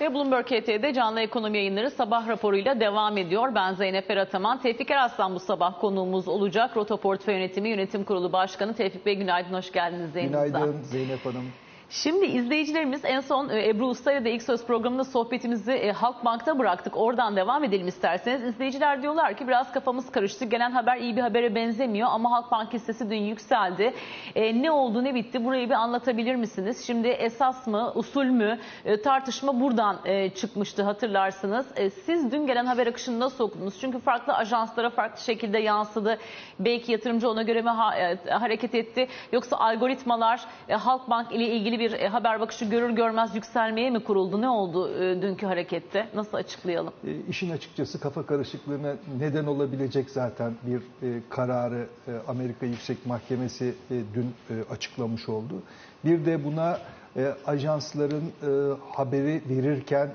Ve Bloomberg HT'de canlı ekonomi yayınları sabah raporuyla devam ediyor. Ben Zeynep Erataman. Tevfik Eraslan bu sabah konuğumuz olacak. Roto Portföy Yönetimi Yönetim Kurulu Başkanı Tevfik Bey günaydın, hoş geldiniz yayınımıza. Günaydın Zeynep Hanım. Şimdi izleyicilerimiz en son e, Ebru Usta ile de ilk söz programında sohbetimizi e, Halkbank'ta bıraktık. Oradan devam edelim isterseniz. İzleyiciler diyorlar ki biraz kafamız karıştı. Gelen haber iyi bir habere benzemiyor ama Halkbank hissesi dün yükseldi. E, ne oldu ne bitti burayı bir anlatabilir misiniz? Şimdi esas mı usul mü E, tartışma buradan e, çıkmıştı hatırlarsınız. E, siz dün gelen haber akışını nasıl okudunuz? Çünkü farklı ajanslara farklı şekilde yansıdı. Belki yatırımcı ona göre mi ha- e, hareket etti? Yoksa algoritmalar e, Halkbank ile ilgili bir e, haber bakışı görür görmez yükselmeye mi kuruldu? Ne oldu e, dünkü harekette? Nasıl açıklayalım? E, işin açıkçası kafa karışıklığına neden olabilecek zaten bir e, kararı Amerika Yüksek Mahkemesi dün açıklamış oldu. Bir de buna e, ajansların e, haberi verirken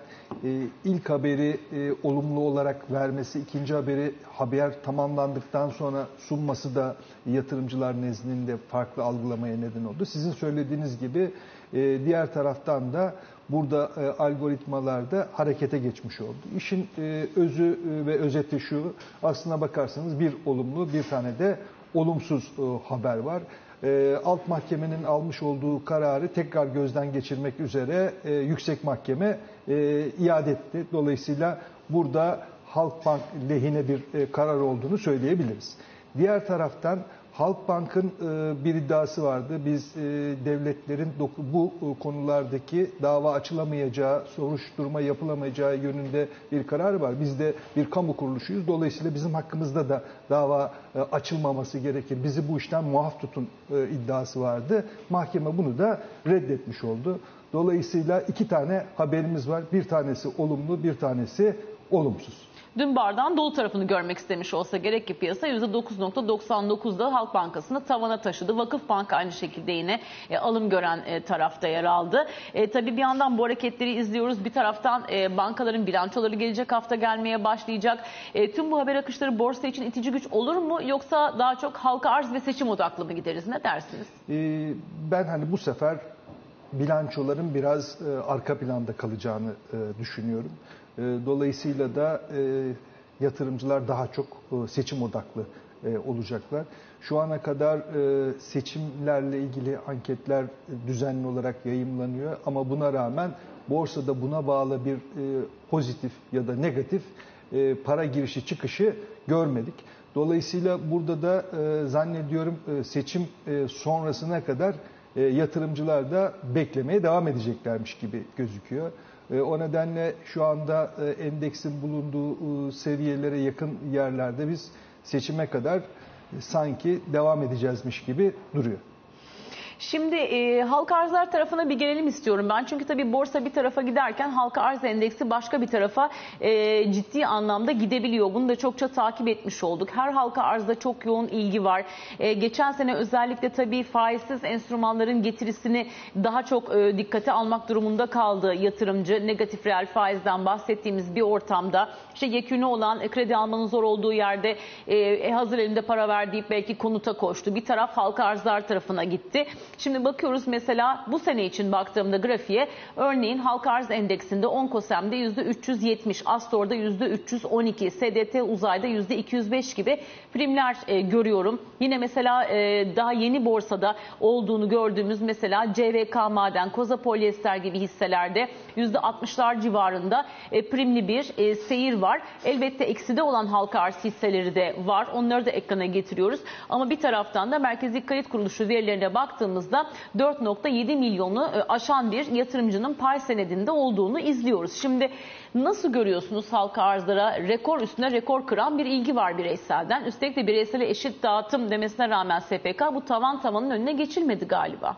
e, ilk haberi e, olumlu olarak vermesi, ikinci haberi haber tamamlandıktan sonra sunması da yatırımcılar nezdinde farklı algılamaya neden oldu. Sizin söylediğiniz gibi e, diğer taraftan da burada e, algoritmalarda harekete geçmiş oldu. İşin e, özü e, ve özeti şu, aslına bakarsanız bir olumlu bir tane de olumsuz e, haber var. E, alt mahkemenin almış olduğu kararı tekrar gözden geçirmek üzere e, yüksek mahkeme e, iade etti. Dolayısıyla burada Halkbank lehine bir e, karar olduğunu söyleyebiliriz. Diğer taraftan Halkbank'ın e, bir iddiası vardı. Biz e, devletlerin bu e, konulardaki dava açılamayacağı, soruşturma yapılamayacağı yönünde bir karar var. Biz de bir kamu kuruluşuyuz. Dolayısıyla bizim hakkımızda da dava e, açılmaması gerekir. Bizi bu işten muaf tutun iddiası vardı. Mahkeme bunu da reddetmiş oldu. Dolayısıyla iki tane haberimiz var. Bir tanesi olumlu, bir tanesi olumsuz. Dün bardağın dolu tarafını görmek istemiş olsa gerek ki piyasa %9.99'da Halk Bankası'nı tavana taşıdı. Vakıf Bank aynı şekilde yine e, alım gören e, tarafta yer aldı. E, tabii bir yandan bu hareketleri izliyoruz. Bir taraftan e, bankaların bilançoları gelecek hafta gelmeye başlayacak. E, tüm bu haber akışları borsa için itici güç olur mu? Yoksa daha çok halka arz ve seçim odaklı mı gideriz? Ne dersiniz? Ee, ben hani bu sefer bilançoların biraz e, arka planda kalacağını e, düşünüyorum. E, dolayısıyla da e, yatırımcılar daha çok e, seçim odaklı e, olacaklar. Şu ana kadar seçimlerle ilgili anketler düzenli olarak yayımlanıyor ama buna rağmen borsada buna bağlı bir pozitif ya da negatif para girişi çıkışı görmedik. Dolayısıyla burada da zannediyorum seçim sonrasına kadar yatırımcılar da beklemeye devam edeceklermiş gibi gözüküyor. E, o nedenle şu anda e, endeksin bulunduğu e, seviyelere yakın yerlerde biz seçime kadar sanki devam edeceğizmiş gibi duruyor. Şimdi e, halka arzlar tarafına bir gelelim istiyorum ben. Çünkü tabii borsa bir tarafa giderken halka arz endeksi başka bir tarafa e, ciddi anlamda gidebiliyor. Bunu da çokça takip etmiş olduk. Her halka arzda çok yoğun ilgi var. E, geçen sene özellikle tabii faizsiz enstrümanların getirisini daha çok e, dikkate almak durumunda kaldı yatırımcı. Negatif reel faizden bahsettiğimiz bir ortamda işte yekünü olan kredi almanın zor olduğu yerde e, hazır elinde para ver deyip belki konuta koştu. Bir taraf halka arzlar tarafına gitti. Şimdi bakıyoruz mesela bu sene için baktığımda grafiğe örneğin halka arz endeksinde Onkosem'de %370, Astor'da %312, SDT Uzay'da %205 gibi primler e, görüyorum. Yine mesela e, daha yeni borsada olduğunu gördüğümüz mesela CVK Maden, Koza Polyester gibi hisselerde %60'lar civarında e, primli bir e, seyir var. Elbette ekside olan halka arz hisseleri de var. Onları da ekrana getiriyoruz. Ama bir taraftan da Merkezi Kredi Kuruluşu verilerine baktığımızda 4.7 milyonu e, aşan bir yatırımcının pay senedinde olduğunu izliyoruz. Şimdi nasıl görüyorsunuz halka arzlara rekor üstüne rekor kıran bir ilgi var bireyselden. Üstelik de bireysele eşit dağıtım demesine rağmen SPK bu tavan tavanın önüne geçilmedi galiba.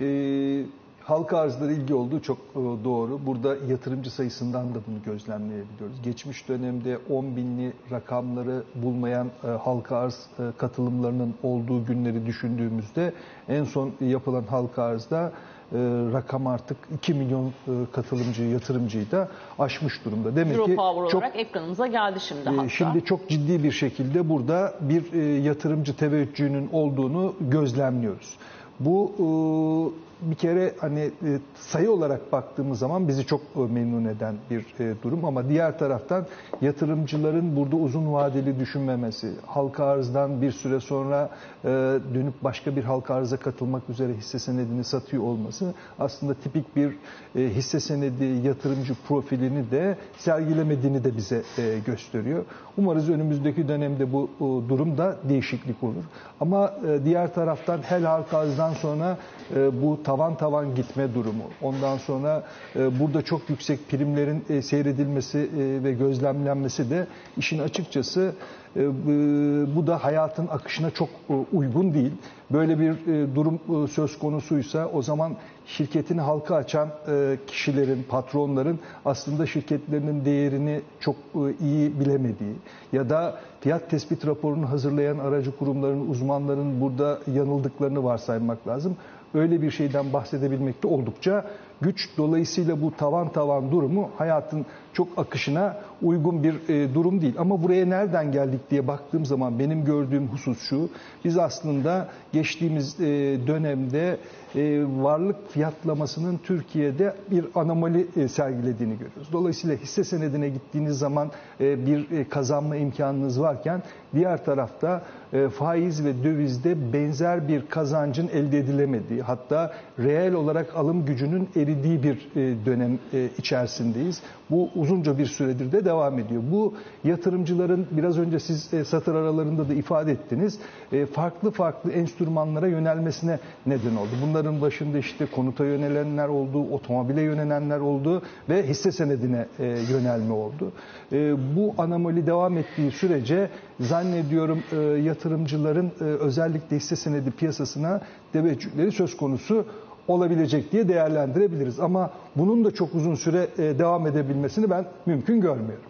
Ee, halka arzlara ilgi olduğu çok e, doğru. Burada yatırımcı sayısından da bunu gözlemleyebiliyoruz. Geçmiş dönemde 10 binli rakamları bulmayan e, halka arz e, katılımlarının olduğu günleri düşündüğümüzde en son yapılan halka arzda e, rakam artık 2 milyon e, katılımcı, yatırımcıyı da aşmış durumda. Demek Euro ki Power çok olarak ekranımıza geldi şimdi hatta. Şimdi çok ciddi bir şekilde burada bir e, yatırımcı teveccühünün olduğunu gözlemliyoruz. Bu e, bir kere hani e, sayı olarak baktığımız zaman bizi çok e, memnun eden bir e, durum ama diğer taraftan yatırımcıların burada uzun vadeli düşünmemesi, halka arzdan bir süre sonra dönüp başka bir halka arıza katılmak üzere hisse senedini satıyor olması aslında tipik bir hisse senedi yatırımcı profilini de sergilemediğini de bize gösteriyor. Umarız önümüzdeki dönemde bu durumda değişiklik olur. Ama diğer taraftan hel halka arzdan sonra bu tavan tavan gitme durumu, ondan sonra e, burada çok yüksek primlerin e, seyredilmesi e, ve gözlemlenmesi de işin açıkçası e, bu- da hayatın akışına çok e, uygun değil. Böyle bir e, durum e, söz konusuysa o zaman şirketini halka açan e, kişilerin, patronların aslında şirketlerinin değerini çok e, iyi bilemediği ya da fiyat tespit raporunu hazırlayan aracı kurumların, uzmanların burada yanıldıklarını varsaymak lazım. Öyle bir şeyden bahsedebilmekte oldukça güç. Dolayısıyla bu tavan tavan durumu hayatın çok akışına uygun bir e, durum değil. Ama buraya nereden geldik diye baktığım zaman benim gördüğüm husus şu. Biz aslında geçtiğimiz e, dönemde e, varlık fiyatlamasının Türkiye'de bir anomali sergilediğini görüyoruz. Dolayısıyla hisse senedine gittiğiniz zaman bir kazanma imkanınız varken diğer tarafta faiz ve dövizde benzer bir kazancın elde edilemediği hatta reel olarak alım gücünün eridiği bir e, dönem e, içerisindeyiz. Bu uzunca bir süredir de devam ediyor. Bu yatırımcıların biraz önce siz e, satır aralarında da ifade ettiniz farklı farklı enstrümanlara yönelmesine neden oldu. Bunların başında işte konuta yönelenler oldu, otomobile yönelenler oldu ve hisse senedine yönelme oldu. Bu anomali devam ettiği sürece zannediyorum yatırımcıların özellikle hisse senedi piyasasına teveccühleri söz konusu olabilecek diye değerlendirebiliriz. Ama bunun da çok uzun süre e, devam edebilmesini ben mümkün görmüyorum.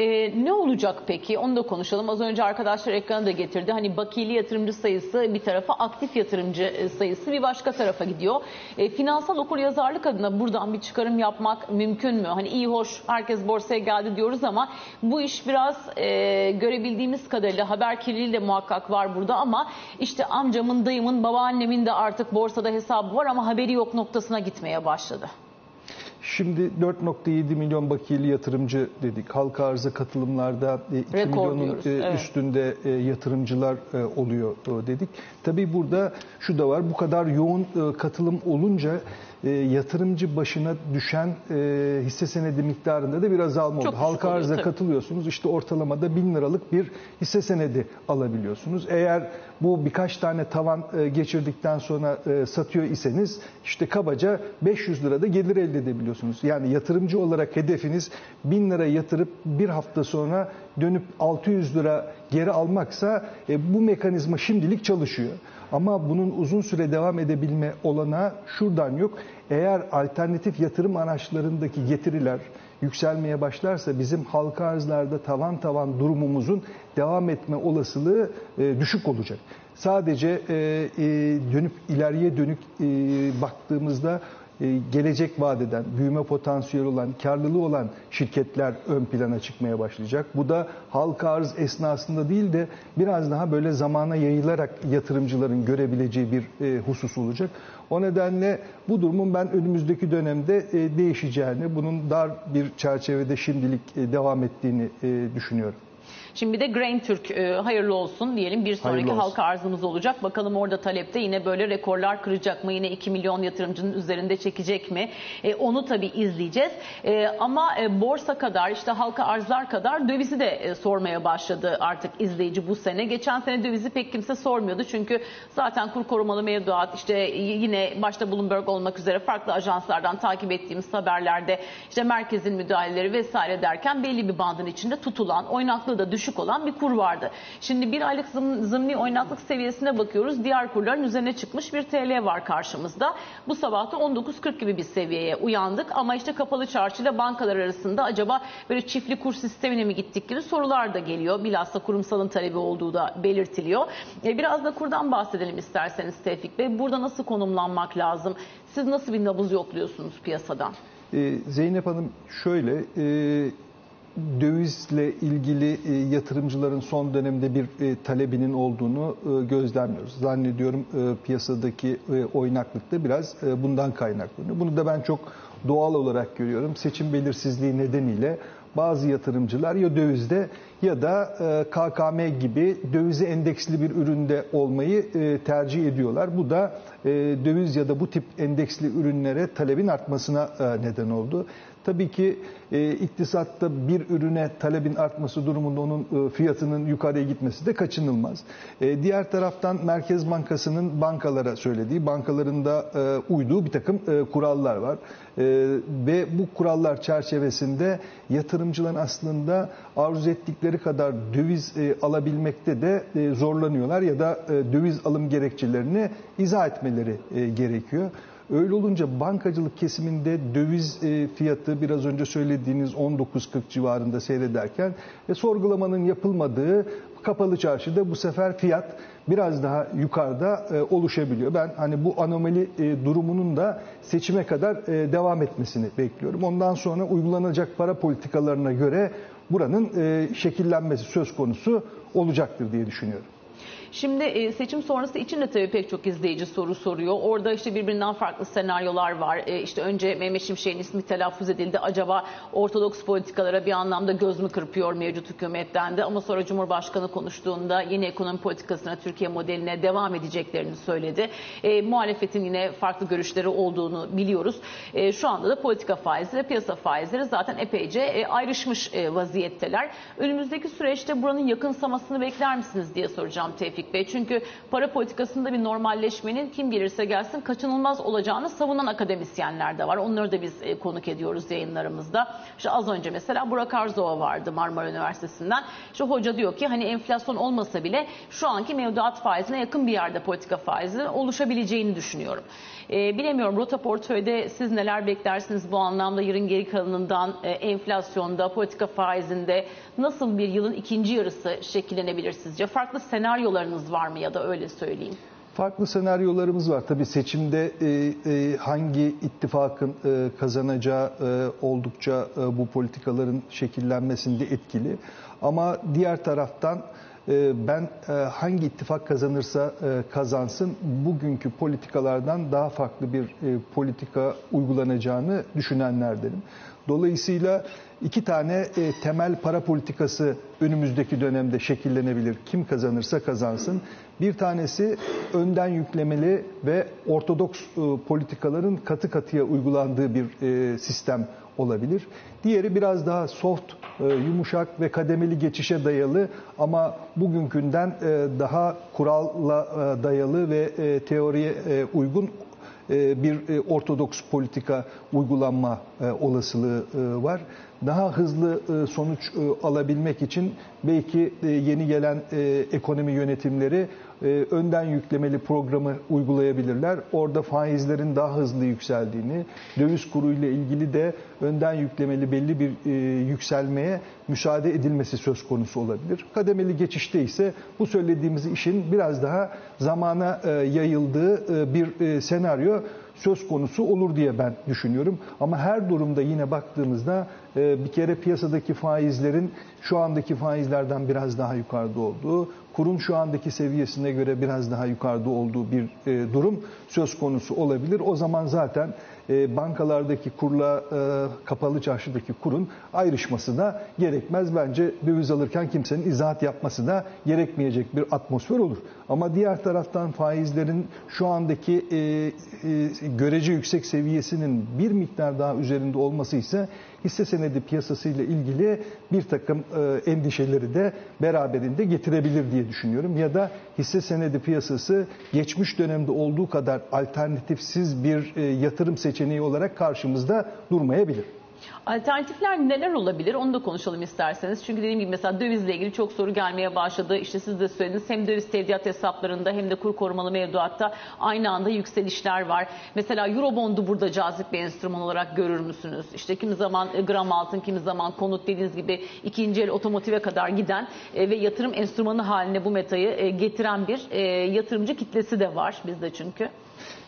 Ee, ne olacak peki? Onu da konuşalım. Az önce arkadaşlar ekrana da getirdi. Hani bakiyeli yatırımcı sayısı bir tarafa, aktif yatırımcı e, sayısı bir başka tarafa gidiyor. E, finansal okuryazarlık adına buradan bir çıkarım yapmak mümkün mü? Hani iyi hoş herkes borsaya geldi diyoruz ama bu iş biraz e, görebildiğimiz kadarıyla haber kirliliği de muhakkak var burada ama işte amcamın, dayımın, babaannemin de artık borsada hesabı var ama haberi yok noktasına gitmeye başladı. Şimdi 4.7 milyon bakiyeli yatırımcı dedik. Halka arza katılımlarda e, 2 Rekor milyonun diyoruz, e, evet. üstünde e, yatırımcılar e, oluyor e, dedik. Tabii burada şu da var. Bu kadar yoğun e, katılım olunca e, yatırımcı başına düşen e, hisse senedi miktarında da bir azalma oldu. Çok Halka arza tabii. katılıyorsunuz. İşte ortalamada 1000 liralık bir hisse senedi alabiliyorsunuz. Eğer bu birkaç tane tavan e, geçirdikten sonra e, satıyor iseniz işte kabaca 500 lirada gelir elde edebiliyorsunuz. Yani yatırımcı olarak hedefiniz 1000 lira yatırıp bir hafta sonra dönüp 600 lira geri almaksa e, bu mekanizma şimdilik çalışıyor. Ama bunun uzun süre devam edebilme olanağı şuradan yok. Eğer alternatif yatırım araçlarındaki getiriler yükselmeye başlarsa bizim halka arzlarda tavan tavan durumumuzun devam etme olasılığı e, düşük olacak. Sadece e, e, dönüp ileriye dönük e, baktığımızda e, gelecek vadeden, büyüme potansiyeli olan, karlılığı olan şirketler ön plana çıkmaya başlayacak. Bu da halka arz esnasında değil de biraz daha böyle zamana yayılarak yatırımcıların görebileceği bir e, husus olacak. O nedenle bu durumun ben önümüzdeki dönemde e, değişeceğini, bunun dar bir çerçevede şimdilik devam ettiğini düşünüyorum. Şimdi bir de Grain Türk e, hayırlı olsun diyelim. Bir sonraki Hayırlı olsun. halka arzımız olacak. Bakalım orada talepte yine böyle rekorlar kıracak mı? Yine 2 milyon yatırımcının üzerinde çekecek mi? E, onu tabii izleyeceğiz. E, ama e, borsa kadar işte halka arzlar kadar dövizi de e, sormaya başladı artık izleyici bu sene. Geçen sene dövizi pek kimse sormuyordu. Çünkü zaten kur korumalı mevduat işte yine başta Bloomberg olmak üzere farklı ajanslardan takip ettiğimiz haberlerde işte merkezin müdahaleleri vesaire derken belli bir bandın içinde tutulan, oynaklığı da düşük olan bir kur vardı. Şimdi bir aylık zım, zımni oynaklık seviyesine bakıyoruz. Diğer kurların üzerine çıkmış bir TL var karşımızda. Bu sabah da 19.40 gibi bir seviyeye uyandık ama işte kapalı çarşıyla bankalar arasında acaba böyle çiftli kur sistemine mi gittik gibi sorular da geliyor. Bilhassa kurumsalın talebi olduğu da belirtiliyor. E, biraz da kurdan bahsedelim isterseniz Tevfik Bey. Burada nasıl konumlanmak lazım? Siz nasıl bir nabız yokluyorsunuz piyasadan? Ee, Zeynep Hanım şöyle, e, dövizle ilgili e, yatırımcıların son dönemde bir e, talebinin olduğunu e, gözlemliyoruz. Zannediyorum piyasadaki oynaklık da biraz bundan kaynaklanıyor. Bunu da ben çok doğal olarak görüyorum. Seçim belirsizliği nedeniyle bazı yatırımcılar ya dövizde ya da KKM gibi dövize endeksli bir üründe olmayı tercih ediyorlar. Bu da döviz ya da bu tip endeksli ürünlere talebin artmasına neden oldu. Tabii ki e, iktisatta bir ürüne talebin artması durumunda onun e, fiyatının yukarıya gitmesi de kaçınılmaz. E, diğer taraftan Merkez Bankası'nın bankalara söylediği, bankaların da e, uyduğu bir takım e, kurallar var. E, ve bu kurallar çerçevesinde yatırımcıların aslında arzu ettikleri kadar döviz e, alabilmekte de e, zorlanıyorlar ya da e, döviz alım gerekçelerini izah etmeleri e, gerekiyor. Öyle olunca bankacılık kesiminde döviz e, fiyatı biraz önce söylediğiniz 19.40 civarında seyrederken e, sorgulamanın yapılmadığı kapalı çarşıda bu sefer fiyat biraz daha yukarıda e, oluşabiliyor. Ben hani bu anomali e, durumunun da seçime kadar e, devam etmesini bekliyorum. Ondan sonra uygulanacak para politikalarına göre buranın şekillenmesi söz konusu olacaktır diye düşünüyorum. Şimdi e, seçim sonrası için de tabii pek çok izleyici soru soruyor. Orada işte birbirinden farklı senaryolar var. E, işte önce Mehmet Şimşek'in ismi telaffuz edildi. Acaba ortodoks politikalara bir anlamda göz mü kırpıyor mevcut hükümetten de? Ama sonra Cumhurbaşkanı konuştuğunda yeni ekonomi politikasına, Türkiye modeline devam edeceklerini söyledi. E, muhalefetin yine farklı görüşleri olduğunu biliyoruz. E, şu anda da politika faizleri, piyasa faizleri zaten epeyce e, ayrışmış e, vaziyetteler. Önümüzdeki süreçte buranın yakınsamasını bekler misiniz diye soracağım Tevfik Bey. Çünkü para politikasında bir normalleşmenin kim gelirse gelsin kaçınılmaz olacağını savunan akademisyenler de var. Onları da biz e, konuk ediyoruz yayınlarımızda. İşte az önce mesela Burak Arzova vardı Marmara Üniversitesi'nden. İşte hoca diyor ki hani enflasyon olmasa bile şu anki mevduat faizine yakın bir yerde politika faizi oluşabileceğini düşünüyorum. E, bilemiyorum rota portföyde siz neler beklersiniz bu anlamda yılın geri kalanından e, enflasyonda, politika faizinde nasıl bir yılın ikinci yarısı şekillenebilir sizce? Farklı senaryolarınız var mı ya da öyle söyleyeyim? Farklı senaryolarımız var. Tabii seçimde e, e, hangi ittifakın e, kazanacağı e, oldukça e, bu politikaların şekillenmesinde etkili. Ama diğer taraftan ben e, hangi ittifak kazanırsa e, kazansın bugünkü politikalardan daha farklı bir e, politika uygulanacağını düşünenlerdenim. Dolayısıyla iki tane temel para politikası önümüzdeki dönemde şekillenebilir. Kim kazanırsa kazansın. Bir tanesi önden yüklemeli ve ortodoks politikaların katı katıya uygulandığı bir sistem olabilir. Diğeri biraz daha soft, e, yumuşak ve kademeli geçişe dayalı ama bugünkünden e, daha kuralla e, dayalı ve teoriye uygun bir ortodoks politika uygulanma olasılığı var. Daha hızlı sonuç alabilmek için belki yeni gelen ekonomi yönetimleri önden yüklemeli programı uygulayabilirler. Orada faizlerin daha hızlı yükseldiğini, döviz kuru ile ilgili de önden yüklemeli belli bir yükselmeye müsaade edilmesi söz konusu olabilir. Kademeli geçişte ise bu söylediğimiz işin biraz daha zamana yayıldığı bir senaryo söz konusu olur diye ben düşünüyorum. Ama her durumda yine baktığımızda bir kere piyasadaki faizlerin şu andaki faizlerden biraz daha yukarıda olduğu, kurun şu andaki seviyesine göre biraz daha yukarıda olduğu bir durum söz konusu olabilir. O zaman zaten bankalardaki kurla kapalı çarşıdaki kurun ayrışması da gerekmez. Bence döviz alırken kimsenin izahat yapması da gerekmeyecek bir atmosfer olur. Ama diğer taraftan faizlerin şu andaki görece yüksek seviyesinin bir miktar daha üzerinde olması ise hisse senedi piyasası ile ilgili bir takım endişeleri de beraberinde getirebilir diye düşünüyorum. Ya da hisse senedi piyasası geçmiş dönemde olduğu kadar alternatifsiz bir yatırım seçeneği olarak karşımızda durmayabilir. Alternatifler neler olabilir onu da konuşalım isterseniz. Çünkü dediğim gibi mesela dövizle ilgili çok soru gelmeye başladı. İşte siz de söylediniz hem döviz tevdiat hesaplarında hem de kur korumalı mevduatta aynı anda yükselişler var. Mesela Eurobond'u burada cazip bir enstrüman olarak görür müsünüz? İşte kimi zaman gram altın, kimi zaman konut dediğiniz gibi ikinci el otomotive kadar giden ve yatırım enstrümanı haline bu metayı getiren bir yatırımcı kitlesi de var bizde çünkü.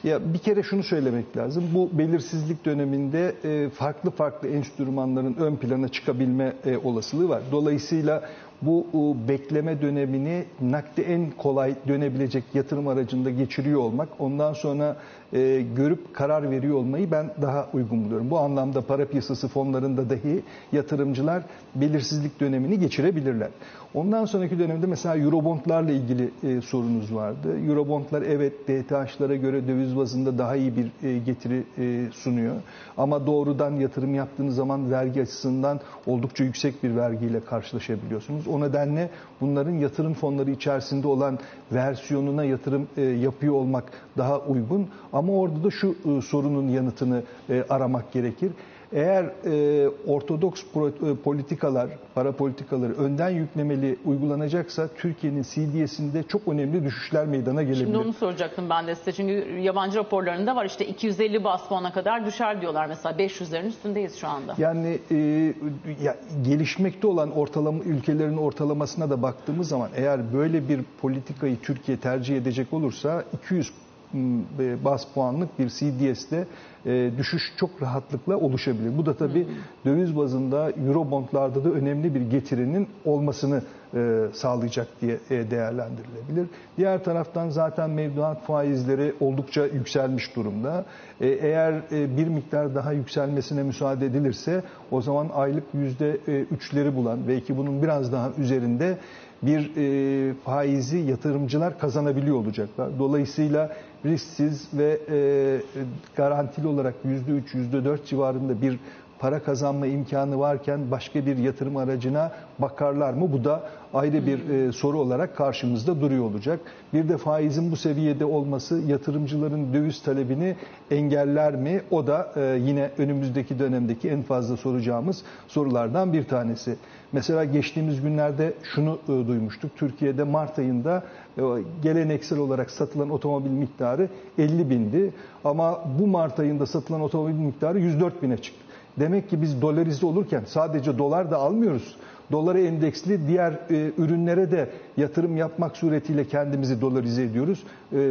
Ya bir kere şunu söylemek lazım. Bu belirsizlik döneminde e, farklı farklı enstrümanların ön plana çıkabilme e, olasılığı var. Dolayısıyla bu bekleme dönemini nakde en kolay dönebilecek yatırım aracında geçiriyor olmak, ondan sonra e, görüp karar veriyor olmayı ben daha uygun buluyorum. Bu anlamda para piyasası fonlarında dahi yatırımcılar belirsizlik dönemini geçirebilirler. Ondan sonraki dönemde mesela Eurobondlarla ilgili e, sorunuz vardı. Eurobondlar evet DTH'lara göre döviz bazında daha iyi bir e, getiri e, sunuyor. Ama doğrudan yatırım yaptığınız zaman vergi açısından oldukça yüksek bir vergiyle karşılaşabiliyorsunuz. O nedenle bunların yatırım fonları içerisinde olan versiyonuna yatırım e, yapıyor olmak daha uygun. Ama orada da şu e, sorunun yanıtını e, aramak gerekir. Eğer e, ortodoks e, politikalar, para politikaları önden yüklemeli uygulanacaksa Türkiye'nin CDS'inde çok önemli düşüşler meydana gelebilir. Şimdi onu soracaktım ben de size. Çünkü yabancı raporlarında var işte 250 bas puana kadar düşer diyorlar mesela 500'lerin üstündeyiz şu anda. Yani e, ya, gelişmekte olan ortalama ülkelerin ortalamasına da baktığımız zaman eğer böyle bir politikayı Türkiye tercih edecek olursa 200 e, bas puanlık bir CDS'de e, düşüş çok rahatlıkla oluşabilir. Bu da tabii döviz bazında Eurobondlarda da önemli bir getirinin olmasını e, sağlayacak diye değerlendirilebilir. Diğer taraftan zaten mevduat faizleri oldukça yükselmiş durumda. Eğer bir miktar daha yükselmesine müsaade edilirse o zaman aylık %3'leri bulan belki bunun biraz daha üzerinde bir e, faizi yatırımcılar kazanabiliyor olacaklar. Dolayısıyla risksiz ve e, garantili olarak %3, %4 civarında bir para kazanma imkanı varken başka bir yatırım aracına bakarlar mı? Bu da ayrı bir e, soru olarak karşımızda duruyor olacak. Bir de faizin bu seviyede olması yatırımcıların döviz talebini engeller mi? O da e, yine önümüzdeki dönemdeki en fazla soracağımız sorulardan bir tanesi. Mesela geçtiğimiz günlerde şunu e, duymuştuk. Türkiye'de Mart ayında e, geleneksel olarak satılan otomobil miktarı 50 bindi. Ama bu Mart ayında satılan otomobil miktarı 104 bine çıktı. Demek ki biz dolarize olurken sadece dolar da almıyoruz. Dolara endeksli diğer e, ürünlere de yatırım yapmak suretiyle kendimizi dolarize ediyoruz. E, e,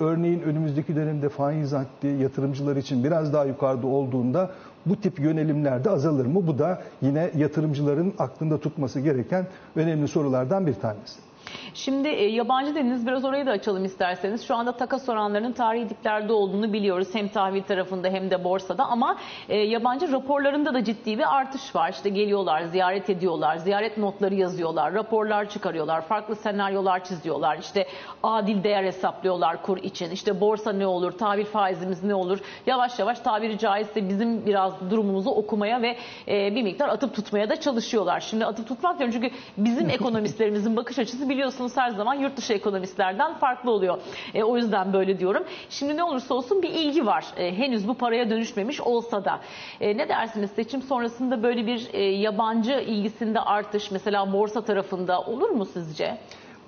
örneğin önümüzdeki dönemde faiz haddi yatırımcılar için biraz daha yukarıda olduğunda bu tip yönelimler de azalır mı? Bu da yine yatırımcıların aklında tutması gereken önemli sorulardan bir tanesi. Şimdi e, yabancı dediniz biraz orayı da açalım isterseniz. Şu anda takas oranlarının tarihi diplerde olduğunu biliyoruz. Hem tahvil tarafında hem de borsada ama e, yabancı raporlarında da ciddi bir artış var. İşte geliyorlar, ziyaret ediyorlar, ziyaret notları yazıyorlar, raporlar çıkarıyorlar, farklı senaryolar çiziyorlar. İşte adil değer hesaplıyorlar kur için. İşte borsa ne olur, tahvil faizimiz ne olur? Yavaş yavaş tabiri caizse bizim biraz durumumuzu okumaya ve e, bir miktar atıp tutmaya da çalışıyorlar. Şimdi atıp tutmak diyorum çünkü bizim ekonomistlerimizin bakış açısı biliyorsunuz her zaman yurt dışı ekonomistlerden farklı oluyor. E, o yüzden böyle diyorum. Şimdi ne olursa olsun bir ilgi var. E, henüz bu paraya dönüşmemiş olsa da. E, ne dersiniz seçim sonrasında böyle bir e, yabancı ilgisinde artış mesela borsa tarafında olur mu sizce?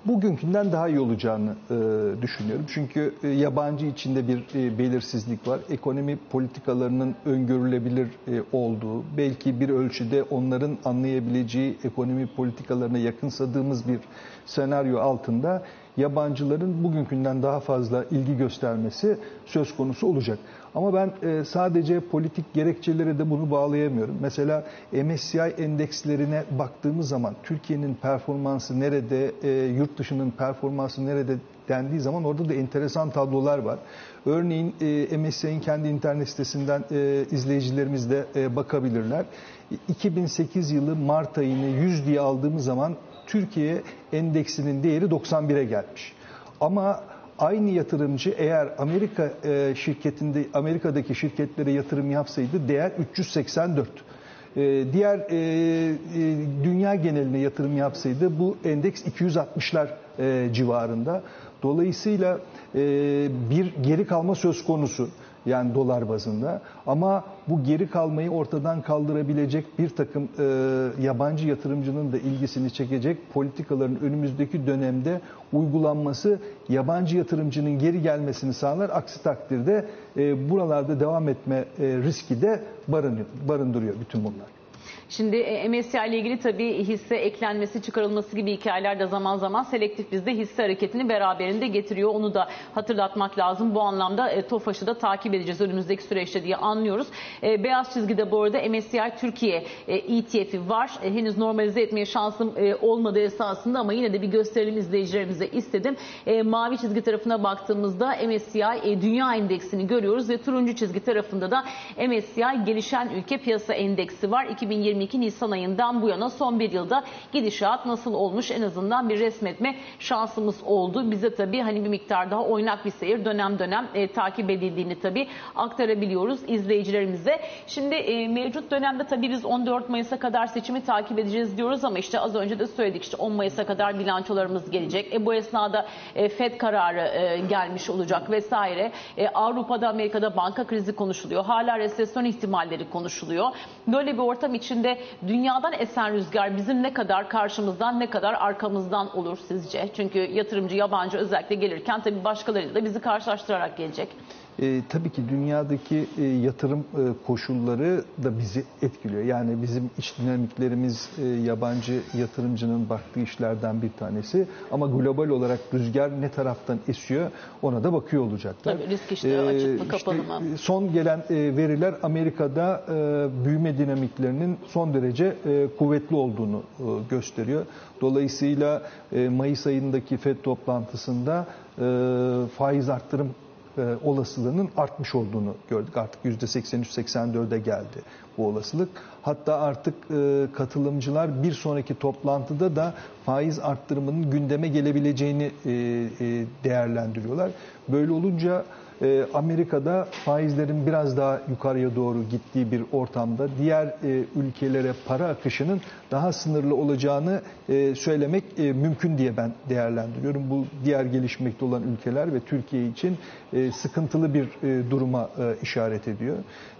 Bugünkünden daha iyi olacağını e, düşünüyorum. Çünkü e, yabancı içinde bir e, belirsizlik var. Ekonomi politikalarının öngörülebilir e, olduğu, belki bir ölçüde onların anlayabileceği ekonomi politikalarına yakınsadığımız bir senaryo altında yabancıların bugünkünden daha fazla ilgi göstermesi söz konusu olacak. Ama ben e, sadece politik gerekçelere de bunu bağlayamıyorum. Mesela MSCI endekslerine baktığımız zaman Türkiye'nin performansı nerede, e, yurt dışının performansı nerede dendiği zaman orada da enteresan tablolar var. Örneğin e, MSCI'nin kendi internet sitesinden izleyicilerimiz de bakabilirler. 2008 yılı Mart ayını 100 diye aldığımız zaman Türkiye endeksinin değeri 91'e gelmiş. Ama aynı yatırımcı eğer Amerika e, şirketinde Amerika'daki şirketlere yatırım yapsaydı değer 384. E, diğer e, dünya geneline yatırım yapsaydı bu endeks 260'lar civarında. Dolayısıyla bir geri kalma söz konusu yani dolar bazında. Ama bu geri kalmayı ortadan kaldırabilecek bir takım e, yabancı yatırımcının da ilgisini çekecek politikaların önümüzdeki dönemde uygulanması yabancı yatırımcının geri gelmesini sağlar. Aksi takdirde e, buralarda devam etme e, riski de barındırıyor bütün bunlar. Şimdi e, MSCI ile ilgili tabii hisse eklenmesi, çıkarılması gibi hikayeler de zaman zaman selektif bizde hisse hareketini beraberinde getiriyor. Onu da hatırlatmak lazım. Bu anlamda e, TOFAŞ'ı da takip edeceğiz önümüzdeki süreçte diye anlıyoruz. E, beyaz çizgide bu arada MSCI Türkiye e, ETF'i var. E, henüz normalize etmeye şansım e, olmadı esasında ama yine de bir gösterelim izleyicilerimize istedim. E, mavi çizgi tarafına baktığımızda MSCI e, Dünya Endeksini görüyoruz ve turuncu çizgi tarafında da MSCI Gelişen Ülke Piyasa Endeksi var. 2022 Nisan ayından bu yana son bir yılda gidişat nasıl olmuş en azından bir resmetme şansımız oldu. Bize tabii hani bir miktar daha oynak bir seyir dönem dönem e, takip edildiğini tabii aktarabiliyoruz izleyicilerimize. Şimdi e, mevcut dönemde tabii biz 14 Mayıs'a kadar seçimi takip edeceğiz diyoruz ama işte az önce de söyledik işte 10 Mayıs'a kadar bilançolarımız gelecek. E, bu esnada e, FED kararı e, gelmiş olacak vesaire. E, Avrupa'da Amerika'da banka krizi konuşuluyor. Hala resesyon ihtimalleri konuşuluyor. Böyle bir ortam içinde dünyadan esen rüzgar bizim ne kadar karşımızdan ne kadar arkamızdan olur sizce? Çünkü yatırımcı yabancı özellikle gelirken tabii başkalarıyla da bizi karşılaştırarak gelecek. E, tabii ki dünyadaki e, yatırım e, koşulları da bizi etkiliyor. Yani bizim iç dinamiklerimiz e, yabancı yatırımcının baktığı işlerden bir tanesi. Ama global olarak rüzgar ne taraftan esiyor ona da bakıyor olacaklar. Tabii risk işleri açık mı kapalı işte, mı? Son gelen e, veriler Amerika'da e, büyüme dinamiklerinin son derece e, kuvvetli olduğunu e, gösteriyor. Dolayısıyla e, Mayıs ayındaki FED toplantısında e, faiz arttırım e, olasılığının artmış olduğunu gördük. Artık %83-84'e geldi bu olasılık. Hatta artık e, katılımcılar bir sonraki toplantıda da faiz arttırımının gündeme gelebileceğini e, değerlendiriyorlar. Böyle olunca e, Amerika'da faizlerin biraz daha yukarıya doğru gittiği bir ortamda diğer e, ülkelere para akışının daha sınırlı olacağını e, söylemek e, mümkün diye ben değerlendiriyorum. Bu diğer gelişmekte olan ülkeler ve Türkiye için sıkıntılı bir duruma işaret ediyor.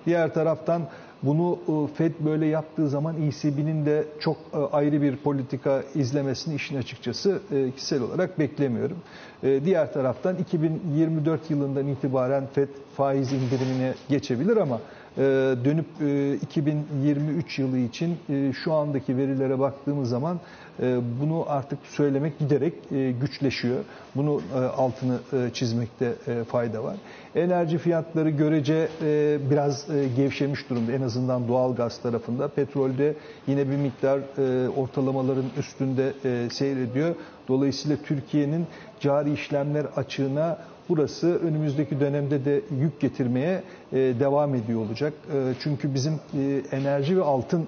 Diğer taraftan bunu e, FED böyle yaptığı zaman ECB'nin de çok e, ayrı bir politika izlemesini işin açıkçası e, kişisel olarak beklemiyorum. Diğer taraftan 2024 yılından itibaren FED faiz indirimine geçebilir ama dönüp 2023 yılı için şu andaki verilere baktığımız zaman bunu artık söylemek giderek güçleşiyor. Bunu altını çizmekte fayda var. Enerji fiyatları görece biraz gevşemiş durumda en azından doğal gaz tarafında. Petrolde yine bir miktar ortalamaların üstünde seyrediyor. Dolayısıyla Türkiye'nin cari işlemler açığına burası önümüzdeki dönemde de yük getirmeye devam ediyor olacak. Çünkü bizim enerji ve altın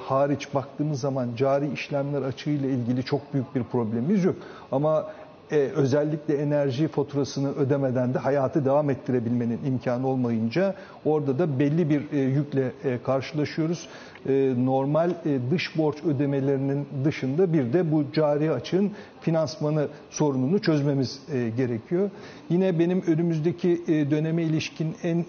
hariç baktığımız zaman cari işlemler açığıyla ilgili çok büyük bir problemimiz yok. Ama e, özellikle enerji faturasını ödemeden de hayatı devam ettirebilmenin imkanı olmayınca orada da belli bir e, yükle e, karşılaşıyoruz. E, normal e, dış borç ödemelerinin dışında bir de bu cari açığın finansmanı sorununu çözmemiz e, gerekiyor. Yine benim önümüzdeki döneme ilişkin en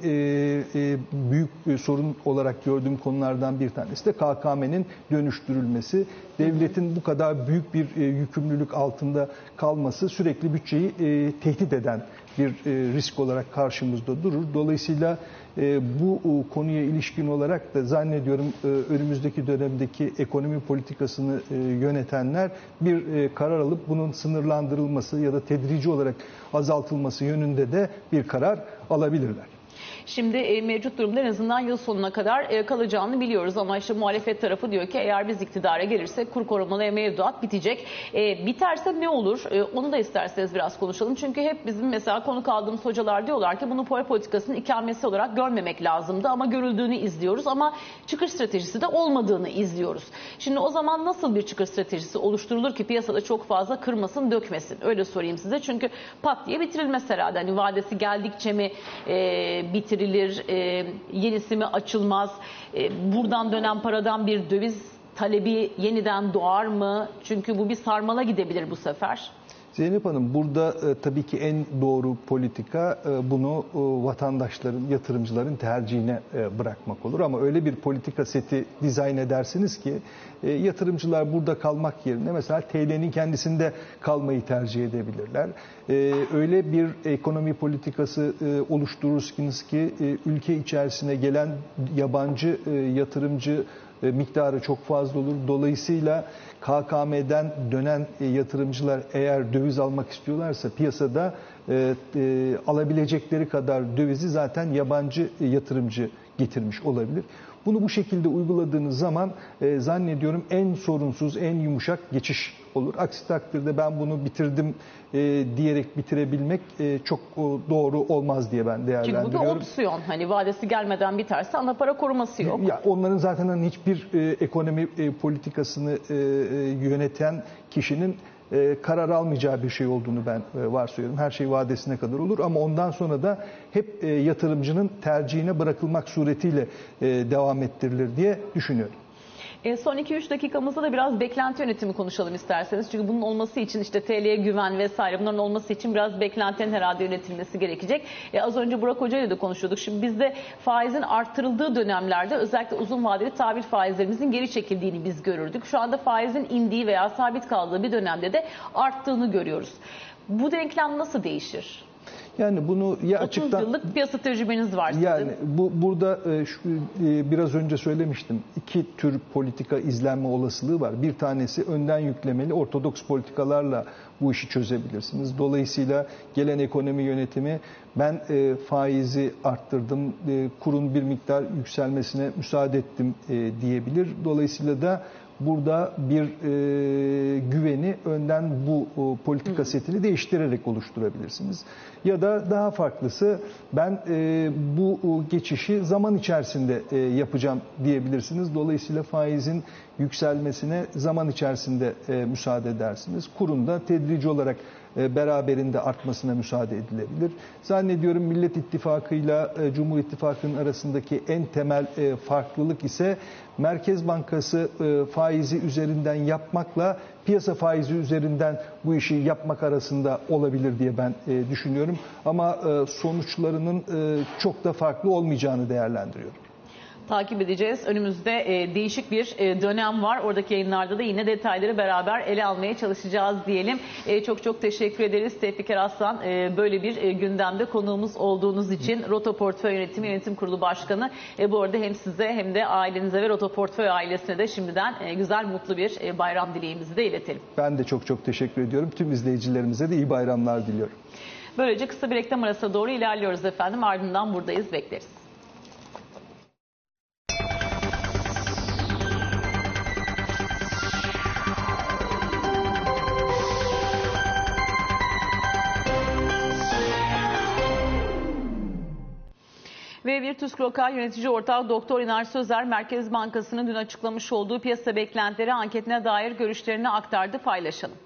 büyük sorun olarak gördüğüm konulardan bir tanesi de KKM'nin dönüştürülmesi. Devletin bu kadar büyük bir yükümlülük altında kalması sürekli bütçeyi tehdit eden bir risk olarak karşımızda durur. Dolayısıyla bu e, konuya ilişkin olarak da zannediyorum e, önümüzdeki dönemdeki ekonomi politikasını e, yönetenler bir e, karar alıp bunun sınırlandırılması ya da tedrici olarak azaltılması yönünde de bir karar alabilirler. Şimdi e, mevcut durumda en azından yıl sonuna kadar e, kalacağını biliyoruz ama işte muhalefet tarafı diyor ki eğer biz iktidara gelirsek kur korumalı mevduat bitecek. E, biterse ne olur? Onu da isterseniz biraz konuşalım. Çünkü hep bizim mesela konu kaldığımız hocalar diyorlar ki bunu para politikasının ikamesi olarak görmemek lazımdı ama görüldüğünü izliyoruz ama çıkış stratejisi de olmadığını izliyoruz. Şimdi o zaman nasıl bir çıkış stratejisi oluşturulur ki piyasada çok fazla kırmasın, dökmesin? Öyle sorayım size. Çünkü pat diye bitirilmez herhalde. Hani vadesi geldikçe mi e, bitirilir, e, yenisi mi açılmaz, e, buradan dönen paradan bir döviz talebi yeniden doğar mı? Çünkü bu bir sarmala gidebilir bu sefer. Zeynep Hanım burada e, tabii ki en doğru politika e, bunu e, vatandaşların, yatırımcıların tercihine e, bırakmak olur. Ama öyle bir politika seti dizayn edersiniz ki e, yatırımcılar burada kalmak yerine mesela TL'nin kendisinde kalmayı tercih edebilirler. E, öyle bir ekonomi politikası e, oluşturursunuz ki e, ülke içerisine gelen yabancı e, yatırımcı miktarı çok fazla olur. Dolayısıyla KKM'den dönen yatırımcılar eğer döviz almak istiyorlarsa piyasada alabilecekleri kadar dövizi zaten yabancı yatırımcı getirmiş olabilir. Bunu bu şekilde uyguladığınız zaman e, zannediyorum en sorunsuz, en yumuşak geçiş olur. Aksi takdirde ben bunu bitirdim e, diyerek bitirebilmek e, çok o, doğru olmaz diye ben Çünkü bu değerlendiriyorum. bir opsiyon. Hani vadesi gelmeden biterse ana para koruması yok. Ya onların zaten hani hiçbir e, ekonomi e, politikasını e, e, yöneten kişinin e, karar almayacağı bir şey olduğunu ben e, varsayıyorum. Her şey vadesine kadar olur ama ondan sonra da hep e, yatırımcının tercihine bırakılmak suretiyle e, devam ettirilir diye düşünüyorum. E, son 2-3 dakikamızda da biraz beklenti yönetimi konuşalım isterseniz. Çünkü bunun olması için işte TL'ye güven vesaire bunların olması için biraz beklentinin herhalde yönetilmesi gerekecek. E, az önce Burak Hoca ile de konuşuyorduk. Şimdi bizde faizin arttırıldığı dönemlerde özellikle uzun vadeli tabir faizlerimizin geri çekildiğini biz görürdük. Şu anda faizin indiği veya sabit kaldığı bir dönemde de arttığını görüyoruz. Bu denklem nasıl değişir? Yani bunu ya 30 açıktan yıllık piyasa tecrübeniz var sizin. Yani bu burada e, şu, e, biraz önce söylemiştim. iki tür politika izlenme olasılığı var. Bir tanesi önden yüklemeli ortodoks politikalarla bu işi çözebilirsiniz. Dolayısıyla gelen ekonomi yönetimi ben e, faizi arttırdım, e, kurun bir miktar yükselmesine müsaade ettim e, diyebilir. Dolayısıyla da burada bir e, güveni önden bu o, politika setini değiştirerek oluşturabilirsiniz. Ya da daha farklısı ben e, bu o, geçişi zaman içerisinde e, yapacağım diyebilirsiniz. Dolayısıyla faizin yükselmesine zaman içerisinde e, müsaade edersiniz. Kurun da tedrici olarak e, beraberinde artmasına müsaade edilebilir. Zannediyorum Millet İttifakı'yla e, Cumhur İttifakı'nın arasındaki en temel e, farklılık ise Merkez Bankası e, faizi üzerinden yapmakla piyasa faizi üzerinden bu işi yapmak arasında olabilir diye ben e, düşünüyorum. Ama e, sonuçlarının e, çok da farklı olmayacağını değerlendiriyorum. Takip edeceğiz. Önümüzde e, değişik bir e, dönem var. Oradaki yayınlarda da yine detayları beraber ele almaya çalışacağız diyelim. E, çok çok teşekkür ederiz Tevfik Aslan. E, böyle bir e, gündemde konuğumuz olduğunuz için Roto Portföy Yönetimi Yönetim Kurulu Başkanı. E, bu arada hem size hem de ailenize ve Roto Portföy ailesine de şimdiden e, güzel mutlu bir e, bayram dileğimizi de iletelim. Ben de çok çok teşekkür ediyorum. Tüm izleyicilerimize de iyi bayramlar diliyorum. Böylece kısa bir reklam arasına doğru ilerliyoruz efendim. Ardından buradayız bekleriz. Ve Virtus Global yönetici ortağı Doktor İnar Sözer, Merkez Bankası'nın dün açıklamış olduğu piyasa beklentileri anketine dair görüşlerini aktardı. Paylaşalım.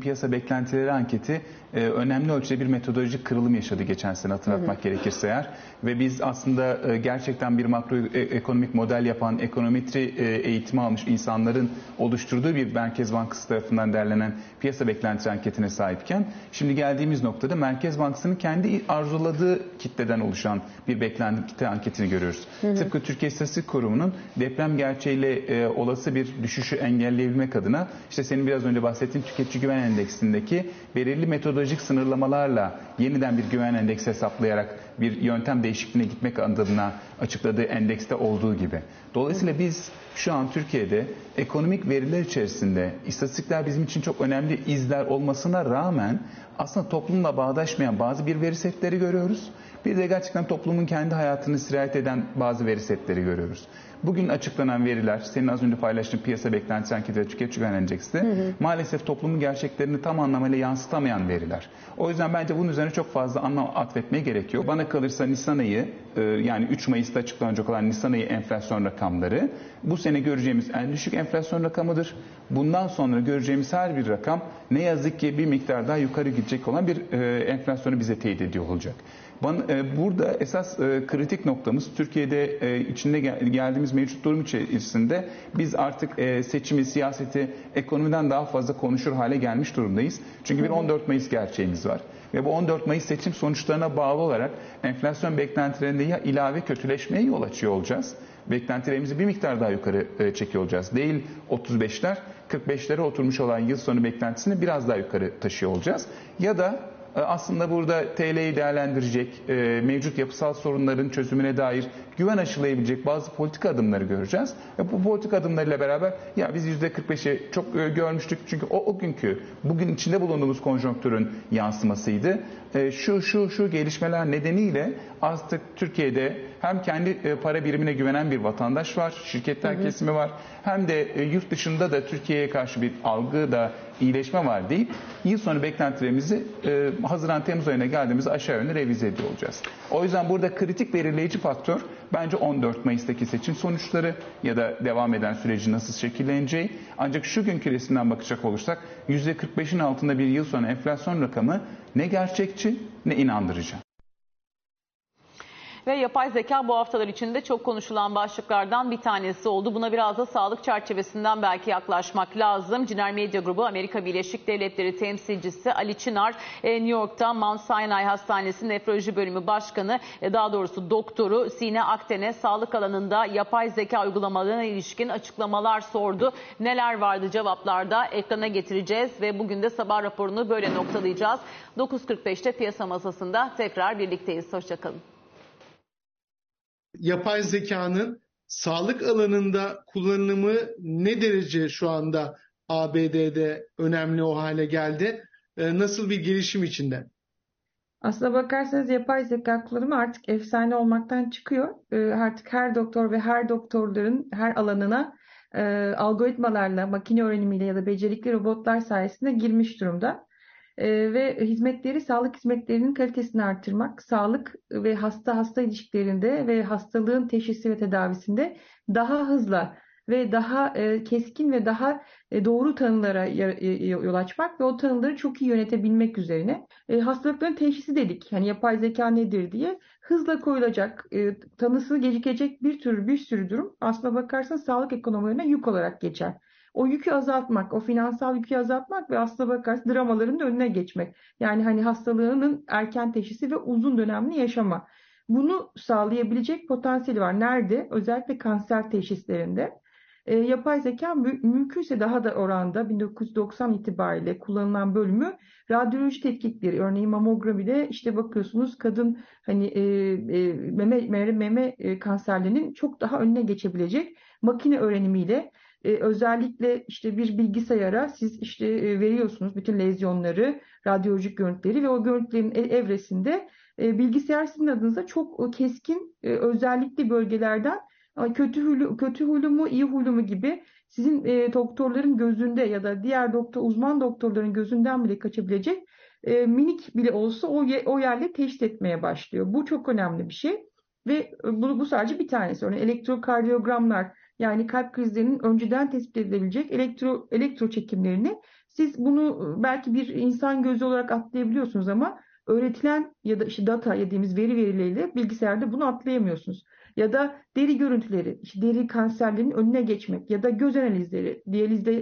Piyasa beklentileri anketi e, önemli ölçüde bir metodolojik kırılım yaşadı geçen sene hatırlatmak gerekirse eğer. Ve biz aslında e, gerçekten bir makro e- model yapan, ekonometri e, eğitimi almış insanların oluşturduğu bir Merkez Bankası tarafından derlenen piyasa beklenti anketine sahipken şimdi geldiğimiz noktada Merkez Bankası'nın kendi arzuladığı kitleden oluşan bir beklenti anketini görüyoruz. Tıpkı Türkiye İstatistik Kurumu'nun deprem gerçeğiyle e, olası bir düşüşü engelleyebilmek adına işte senin biraz önce bahsettiğin tüketici güven endeksindeki belirli metodolojik sınırlamalarla yeniden bir güven endeksi hesaplayarak bir yöntem değişikliğine gitmek adına açıkladığı endekste olduğu gibi. Dolayısıyla biz şu an Türkiye'de ekonomik veriler içerisinde istatistikler bizim için çok önemli izler olmasına rağmen aslında toplumla bağdaşmayan bazı bir veri setleri görüyoruz. Bir de gerçekten toplumun kendi hayatını sirayet eden bazı veri setleri görüyoruz. Bugün açıklanan veriler, senin az önce paylaştığın piyasa beklentisi anketi ve tüketici güven endeksi maalesef toplumun gerçeklerini tam anlamıyla yansıtamayan veriler. O yüzden bence bunun üzerine çok fazla anlam atfetmeye gerekiyor. Bana kalırsa Nisan ayı, e, yani 3 Mayıs'ta açıklanacak olan Nisan ayı enflasyon rakamları bu sene göreceğimiz en düşük enflasyon rakamıdır. Bundan sonra göreceğimiz her bir rakam ne yazık ki bir miktar daha yukarı gidecek olan bir e, enflasyonu bize teyit ediyor olacak. Bana, e, burada esas e, kritik noktamız Türkiye'de e, içinde gel, geldiğimiz mevcut durum içerisinde biz artık e, seçimi, siyaseti ekonomiden daha fazla konuşur hale gelmiş durumdayız. Çünkü bir 14 Mayıs gerçeğimiz var. Ve bu 14 Mayıs seçim sonuçlarına bağlı olarak enflasyon beklentilerinde ya ilave kötüleşmeye yol açıyor olacağız. Beklentilerimizi bir miktar daha yukarı e, çekiyor olacağız. Değil 35'ler, 45'lere oturmuş olan yıl sonu beklentisini biraz daha yukarı taşıyor olacağız. Ya da aslında burada TL'yi değerlendirecek, e, mevcut yapısal sorunların çözümüne dair güven aşılayabilecek bazı politika adımları göreceğiz. Ve bu politika adımlarıyla beraber ya biz %45'i çok e, görmüştük çünkü o, o günkü bugün içinde bulunduğumuz konjonktürün yansımasıydı. Şu şu şu gelişmeler nedeniyle artık Türkiye'de hem kendi para birimine güvenen bir vatandaş var, şirketler hı hı. kesimi var hem de yurt dışında da Türkiye'ye karşı bir algı da iyileşme var deyip yıl sonu beklentilerimizi e, Haziran-Temmuz ayına geldiğimizde aşağı yönlü revize ediyor olacağız. O yüzden burada kritik belirleyici faktör bence 14 Mayıs'taki seçim sonuçları ya da devam eden süreci nasıl şekilleneceği. Ancak şu günkü resimden bakacak olursak %45'in altında bir yıl sonu enflasyon rakamı ne gerçekçi ne inandırıcı. Ve yapay zeka bu haftalar içinde çok konuşulan başlıklardan bir tanesi oldu. Buna biraz da sağlık çerçevesinden belki yaklaşmak lazım. Ciner Medya Grubu Amerika Birleşik Devletleri temsilcisi Ali Çınar e, New York'ta Mount Sinai Hastanesi Nefroloji Bölümü Başkanı e, daha doğrusu doktoru Sine Akten'e sağlık alanında yapay zeka uygulamalarına ilişkin açıklamalar sordu. Neler vardı cevaplarda ekrana getireceğiz ve bugün de sabah raporunu böyle noktalayacağız. 9.45'te piyasa masasında tekrar birlikteyiz. Hoşçakalın yapay zekanın sağlık alanında kullanımı ne derece şu anda ABD'de önemli o hale geldi? Ee, nasıl bir gelişim içinde? Aslına bakarsanız yapay zeka kullanımı artık efsane olmaktan çıkıyor. Ee, artık her doktor ve her doktorların her alanına e, algoritmalarla, makine öğrenimiyle ya da becerikli robotlar sayesinde girmiş durumda. Ee, ve hizmetleri, sağlık hizmetlerinin kalitesini artırmak, sağlık ve hasta hasta ilişkilerinde ve hastalığın teşhisi ve tedavisinde daha hızlı ve daha e, keskin ve daha e, doğru tanılara yol açmak ve o tanıları çok iyi yönetebilmek üzerine. E, hastalıkların teşhisi dedik. Hani yapay zeka nedir diye hızla koyulacak, tanısı gecikecek bir tür bir sürü durum aslına bakarsan sağlık ekonomilerine yük olarak geçer o yükü azaltmak, o finansal yükü azaltmak ve aslına bakarsan dramaların önüne geçmek. Yani hani hastalığının erken teşhisi ve uzun dönemli yaşama. Bunu sağlayabilecek potansiyeli var. Nerede? Özellikle kanser teşhislerinde. E, yapay zeka mü mümkünse daha da oranda 1990 itibariyle kullanılan bölümü radyoloji tetkikleri örneğin mamografide işte bakıyorsunuz kadın hani e, e, meme meme, meme e, kanserlerinin çok daha önüne geçebilecek makine öğrenimiyle e, özellikle işte bir bilgisayara siz işte e, veriyorsunuz bütün lezyonları, radyolojik görüntüleri ve o görüntülerin e, evresinde e, bilgisayar sizin adınıza çok keskin e, özellikli bölgelerden kötü huylu, kötü huylu mu, iyi huylu mu gibi sizin e, doktorların gözünde ya da diğer doktor uzman doktorların gözünden bile kaçabilecek e, minik bile olsa o, o yerle teşhis etmeye başlıyor. Bu çok önemli bir şey ve e, bu, bu sadece bir tanesi. Örneğin elektrokardiyogramlar yani kalp krizlerinin önceden tespit edilebilecek elektro, elektro çekimlerini siz bunu belki bir insan gözü olarak atlayabiliyorsunuz ama öğretilen ya da işte data dediğimiz veri verileriyle bilgisayarda bunu atlayamıyorsunuz. Ya da deri görüntüleri, işte deri kanserlerinin önüne geçmek ya da göz analizleri, diyalizde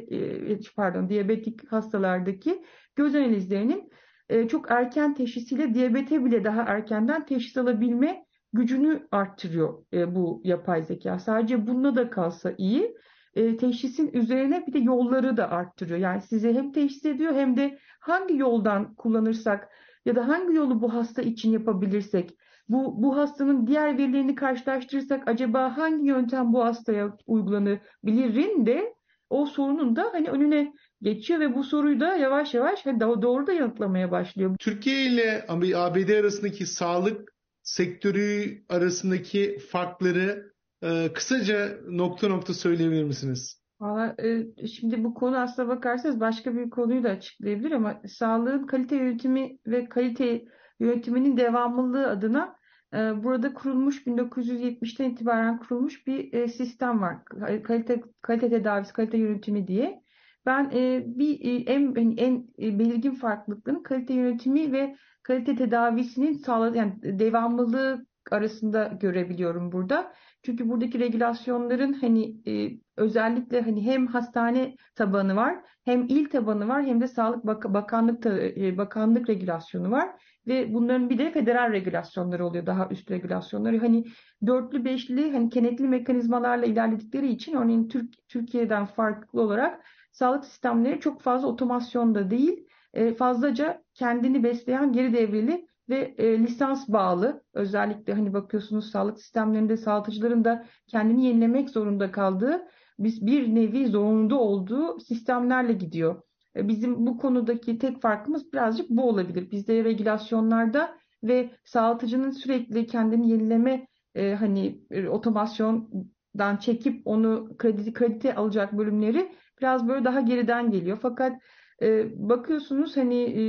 e, pardon diyabetik hastalardaki göz analizlerinin e, çok erken teşhisiyle diyabete bile daha erkenden teşhis alabilme gücünü arttırıyor e, bu yapay zeka. Sadece bununla da kalsa iyi. E, teşhisin üzerine bir de yolları da arttırıyor. Yani size hem teşhis ediyor hem de hangi yoldan kullanırsak ya da hangi yolu bu hasta için yapabilirsek, bu, bu hastanın diğer verilerini karşılaştırırsak acaba hangi yöntem bu hastaya uygulanabilirin de o sorunun da hani önüne geçiyor ve bu soruyu da yavaş yavaş hani doğru da yanıtlamaya başlıyor. Türkiye ile ABD arasındaki sağlık sektörü arasındaki farkları e, kısaca nokta nokta söyleyebilir misiniz? Valla e, şimdi bu konu aslına bakarsanız başka bir konuyu da açıklayabilir ama sağlığın kalite yönetimi ve kalite yönetiminin devamlılığı adına e, burada kurulmuş 1970'ten itibaren kurulmuş bir e, sistem var. Kalite kalite tedavisi, kalite yönetimi diye. Ben e, bir e, en hani en belirgin farklılıkların kalite yönetimi ve kalite tedavisinin sağladığı yani devamlılığı arasında görebiliyorum burada. Çünkü buradaki regülasyonların hani e, özellikle hani hem hastane tabanı var, hem il tabanı var, hem de Sağlık Bak Bakanlık e, Bakanlık regülasyonu var ve bunların bir de federal regülasyonları oluyor, daha üst regülasyonları. Hani dörtlü, beşli, hani kenetli mekanizmalarla ilerledikleri için örneğin Türk Türkiye'den farklı olarak sağlık sistemleri çok fazla otomasyonda değil, e, fazlaca kendini besleyen geri devrili ve e, lisans bağlı özellikle hani bakıyorsunuz sağlık sistemlerinde sağlıkçıların da kendini yenilemek zorunda kaldığı biz bir nevi zorunda olduğu sistemlerle gidiyor. E, bizim bu konudaki tek farkımız birazcık bu olabilir. Bizde regülasyonlarda ve sağlıkçının sürekli kendini yenileme e, hani e, otomasyondan çekip onu kredi kredite alacak bölümleri biraz böyle daha geriden geliyor. Fakat e, bakıyorsunuz hani e,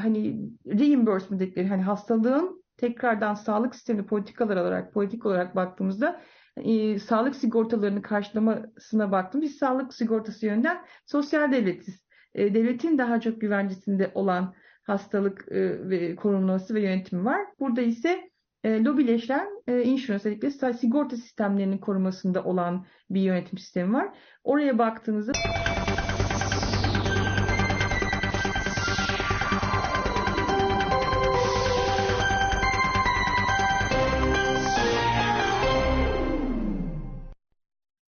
hani reimbursement dedikleri hani hastalığın tekrardan sağlık sistemi politikalar olarak politik olarak baktığımızda e, sağlık sigortalarını karşılamasına baktım. Biz sağlık sigortası yönden sosyal devletiz. E, devletin daha çok güvencesinde olan hastalık ve korunması ve yönetimi var. Burada ise e, lobileşen insurance dedikleri sigorta sistemlerinin korumasında olan bir yönetim sistemi var. Oraya baktığınızda